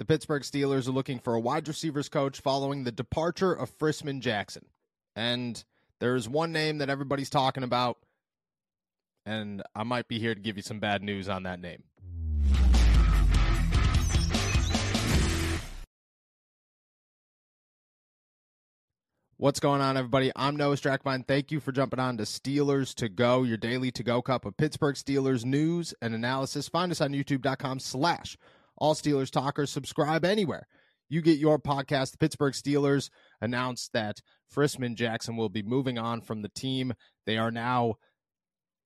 The Pittsburgh Steelers are looking for a wide receivers coach following the departure of Frisman Jackson. And there's one name that everybody's talking about, and I might be here to give you some bad news on that name. What's going on, everybody? I'm Noah Strackbein. Thank you for jumping on to Steelers to Go, your daily to go cup of Pittsburgh Steelers news and analysis. Find us on youtube.com slash all Steelers talkers. Subscribe anywhere you get your podcast. The Pittsburgh Steelers announced that Frisman Jackson will be moving on from the team. They are now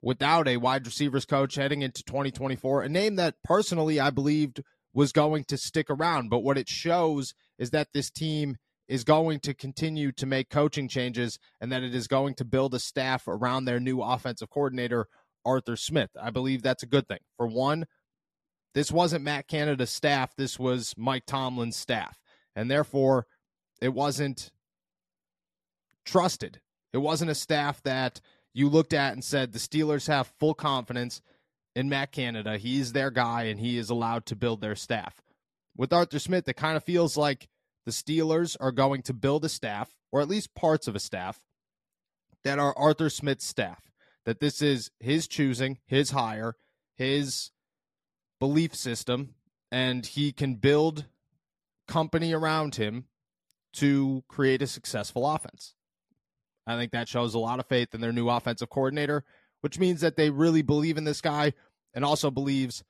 without a wide receivers coach heading into 2024, a name that personally I believed was going to stick around. But what it shows is that this team is going to continue to make coaching changes and that it is going to build a staff around their new offensive coordinator, Arthur Smith. I believe that's a good thing. For one, this wasn't Matt Canada's staff, this was Mike Tomlin's staff. And therefore, it wasn't trusted. It wasn't a staff that you looked at and said the Steelers have full confidence in Matt Canada. He's their guy and he is allowed to build their staff. With Arthur Smith, it kind of feels like the Steelers are going to build a staff, or at least parts of a staff, that are Arthur Smith's staff. That this is his choosing, his hire, his belief system, and he can build company around him to create a successful offense. I think that shows a lot of faith in their new offensive coordinator, which means that they really believe in this guy and also believes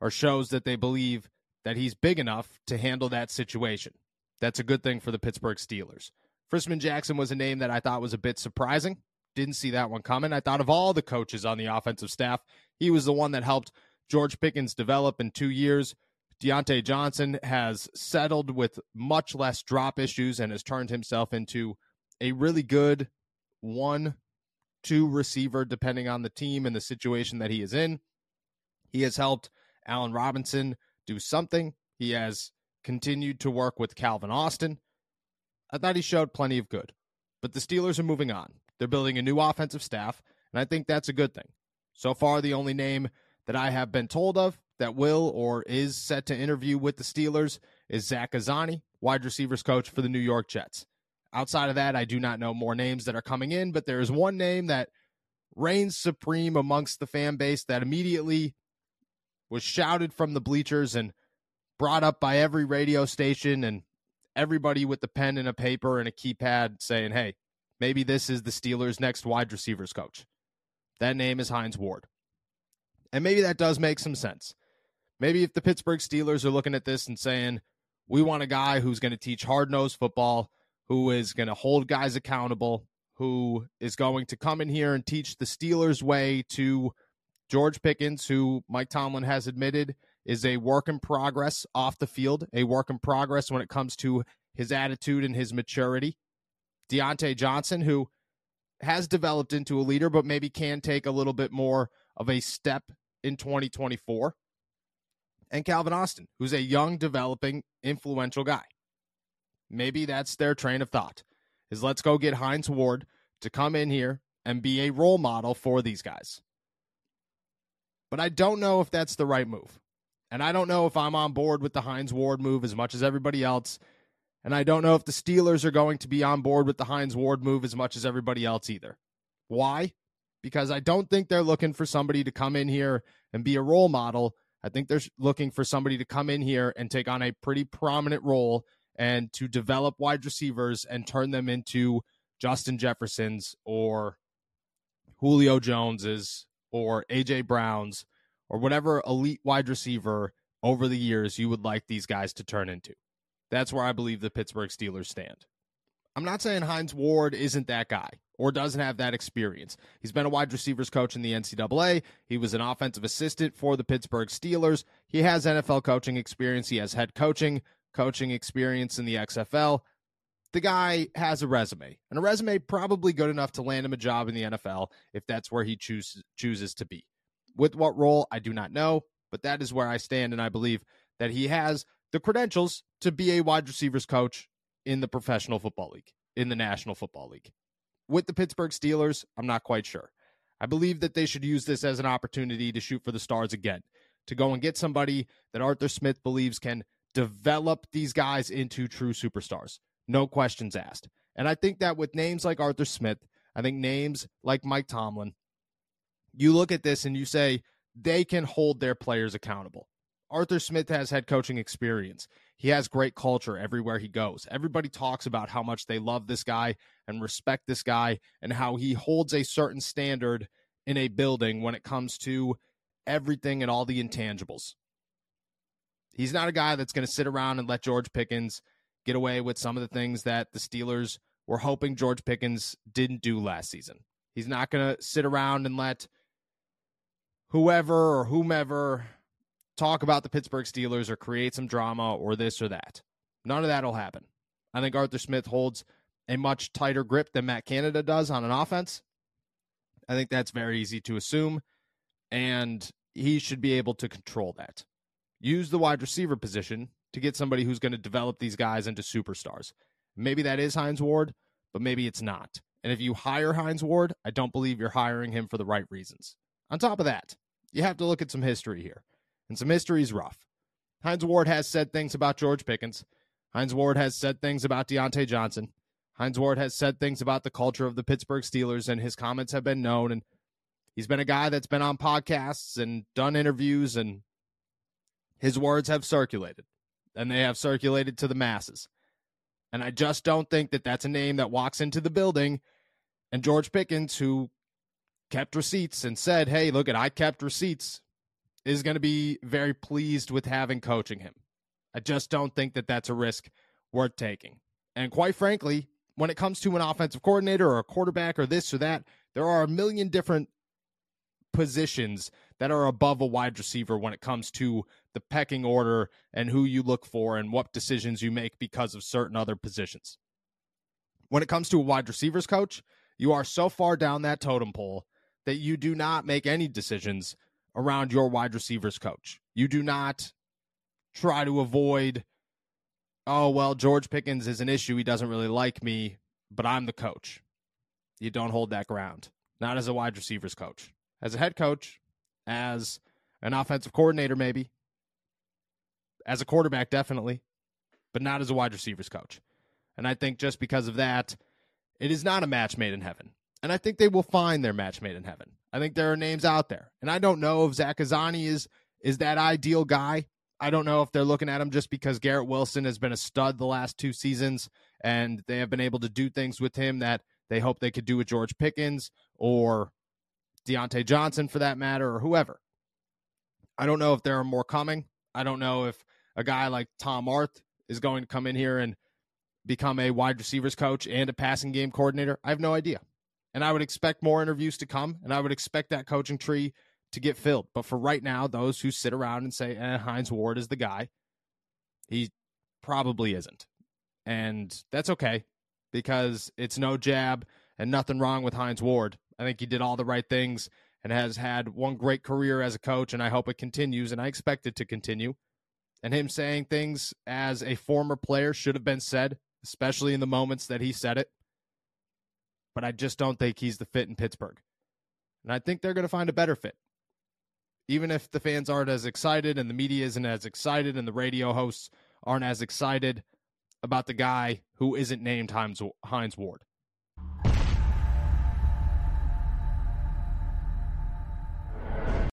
or shows that they believe that he's big enough to handle that situation. That's a good thing for the Pittsburgh Steelers. Frisman Jackson was a name that I thought was a bit surprising. Didn't see that one coming. I thought of all the coaches on the offensive staff, he was the one that helped George Pickens develop in two years. Diontae Johnson has settled with much less drop issues and has turned himself into a really good one, two receiver, depending on the team and the situation that he is in. He has helped Allen Robinson do something. He has continued to work with Calvin Austin. I thought he showed plenty of good. But the Steelers are moving on. They're building a new offensive staff, and I think that's a good thing. So far, the only name that I have been told of that will or is set to interview with the Steelers is Zach Azzanni, wide receivers coach for the New York Jets. Outside of that, I do not know more names that are coming in, but there is one name that reigns supreme amongst the fan base that immediately was shouted from the bleachers and brought up by every radio station and everybody with a pen and a paper and a keypad saying, hey, maybe this is the Steelers' next wide receivers coach. That name is Hines Ward. And maybe that does make some sense. Maybe if the Pittsburgh Steelers are looking at this and saying, we want a guy who's going to teach hard nosed football, who is going to hold guys accountable, who is going to come in here and teach the Steelers' way to George Pickens, who Mike Tomlin has admitted is a work in progress off the field, a work in progress when it comes to his attitude and his maturity. Diontae Johnson, who has developed into a leader, but maybe can take a little bit more of a step in 2024. And Calvin Austin, who's a young, developing, influential guy. Maybe that's their train of thought is let's go get Hines Ward to come in here and be a role model for these guys. But I don't know if that's the right move. And I don't know if I'm on board with the Hines Ward move as much as everybody else. And I don't know if the Steelers are going to be on board with the Hines Ward move as much as everybody else either. Why? Because I don't think they're looking for somebody to come in here and be a role model. I think they're looking for somebody to come in here and take on a pretty prominent role and to develop wide receivers and turn them into Justin Jeffersons or Julio Joneses or AJ Browns or whatever elite wide receiver over the years you would like these guys to turn into. That's where I believe the Pittsburgh Steelers stand. I'm not saying Hines Ward isn't that guy or doesn't have that experience. He's been a wide receivers coach in the NCAA. He was an offensive assistant for the Pittsburgh Steelers. He has NFL coaching experience. He has head coaching, coaching experience in the XFL. The guy has a resume, and a resume probably good enough to land him a job in the NFL if that's where he choose, chooses to be. With what role, I do not know, but that is where I stand, and I believe that he has the credentials to be a wide receivers coach in the professional football league, in the National Football League. With the Pittsburgh Steelers, I'm not quite sure. I believe that they should use this as an opportunity to shoot for the stars again, to go and get somebody that Arthur Smith believes can develop these guys into true superstars. No questions asked. And I think that with names like Arthur Smith, I think names like Mike Tomlin, you look at this and you say they can hold their players accountable. Arthur Smith has head coaching experience. He has great culture everywhere he goes. Everybody talks about how much they love this guy and respect this guy and how he holds a certain standard in a building when it comes to everything and all the intangibles. He's not a guy that's going to sit around and let George Pickens get away with some of the things that the Steelers were hoping George Pickens didn't do last season. He's not going to sit around and let whoever or whomever talk about the Pittsburgh Steelers or create some drama or this or that. None of that will happen. I think Arthur Smith holds a much tighter grip than Matt Canada does on an offense. I think that's very easy to assume, and he should be able to control that. Use the wide receiver position to get somebody who's going to develop these guys into superstars. Maybe that is Hines Ward, but maybe it's not. And if you hire Hines Ward, I don't believe you're hiring him for the right reasons. On top of that, you have to look at some history here. And some history is rough. Hines Ward has said things about George Pickens. Hines Ward has said things about Diontae Johnson. Hines Ward has said things about the culture of the Pittsburgh Steelers, and his comments have been known. And he's been a guy that's been on podcasts and done interviews, and his words have circulated, and they have circulated to the masses. And I just don't think that that's a name that walks into the building. And George Pickens, who kept receipts and said, hey, look at I kept receipts, is going to be very pleased with having coaching him. I just don't think that that's a risk worth taking. And quite frankly, when it comes to an offensive coordinator or a quarterback or this or that, there are a million different positions that are above a wide receiver when it comes to the pecking order and who you look for and what decisions you make because of certain other positions. When it comes to a wide receivers coach, you are so far down that totem pole that you do not make any decisions around your wide receivers coach. You do not try to avoid, oh, well, George Pickens is an issue. He doesn't really like me, but I'm the coach. You don't hold that ground. Not as a wide receivers coach. As a head coach, as an offensive coordinator, maybe. As a quarterback, definitely, but not as a wide receivers coach. And I think just because of that, it is not a match made in heaven. And I think they will find their match made in heaven. I think there are names out there. And I don't know if Zach Azzanni is is that ideal guy. I don't know if they're looking at him just because Garrett Wilson has been a stud the last two seasons and they have been able to do things with him that they hope they could do with George Pickens or Diontae Johnson for that matter or whoever. I don't know if there are more coming. I don't know if a guy like Tom Arth is going to come in here and become a wide receivers coach and a passing game coordinator. I have no idea. And I would expect more interviews to come, and I would expect that coaching tree to get filled. But for right now, those who sit around and say, eh, Hines Ward is the guy, he probably isn't. And that's okay because it's no jab and nothing wrong with Hines Ward. I think he did all the right things and has had one great career as a coach, and I hope it continues, and I expect it to continue. And him saying things as a former player should have been said, especially in the moments that he said it but I just don't think he's the fit in Pittsburgh. And I think they're going to find a better fit. Even if the fans aren't as excited and the media isn't as excited and the radio hosts aren't as excited about the guy who isn't named Hines, Ward.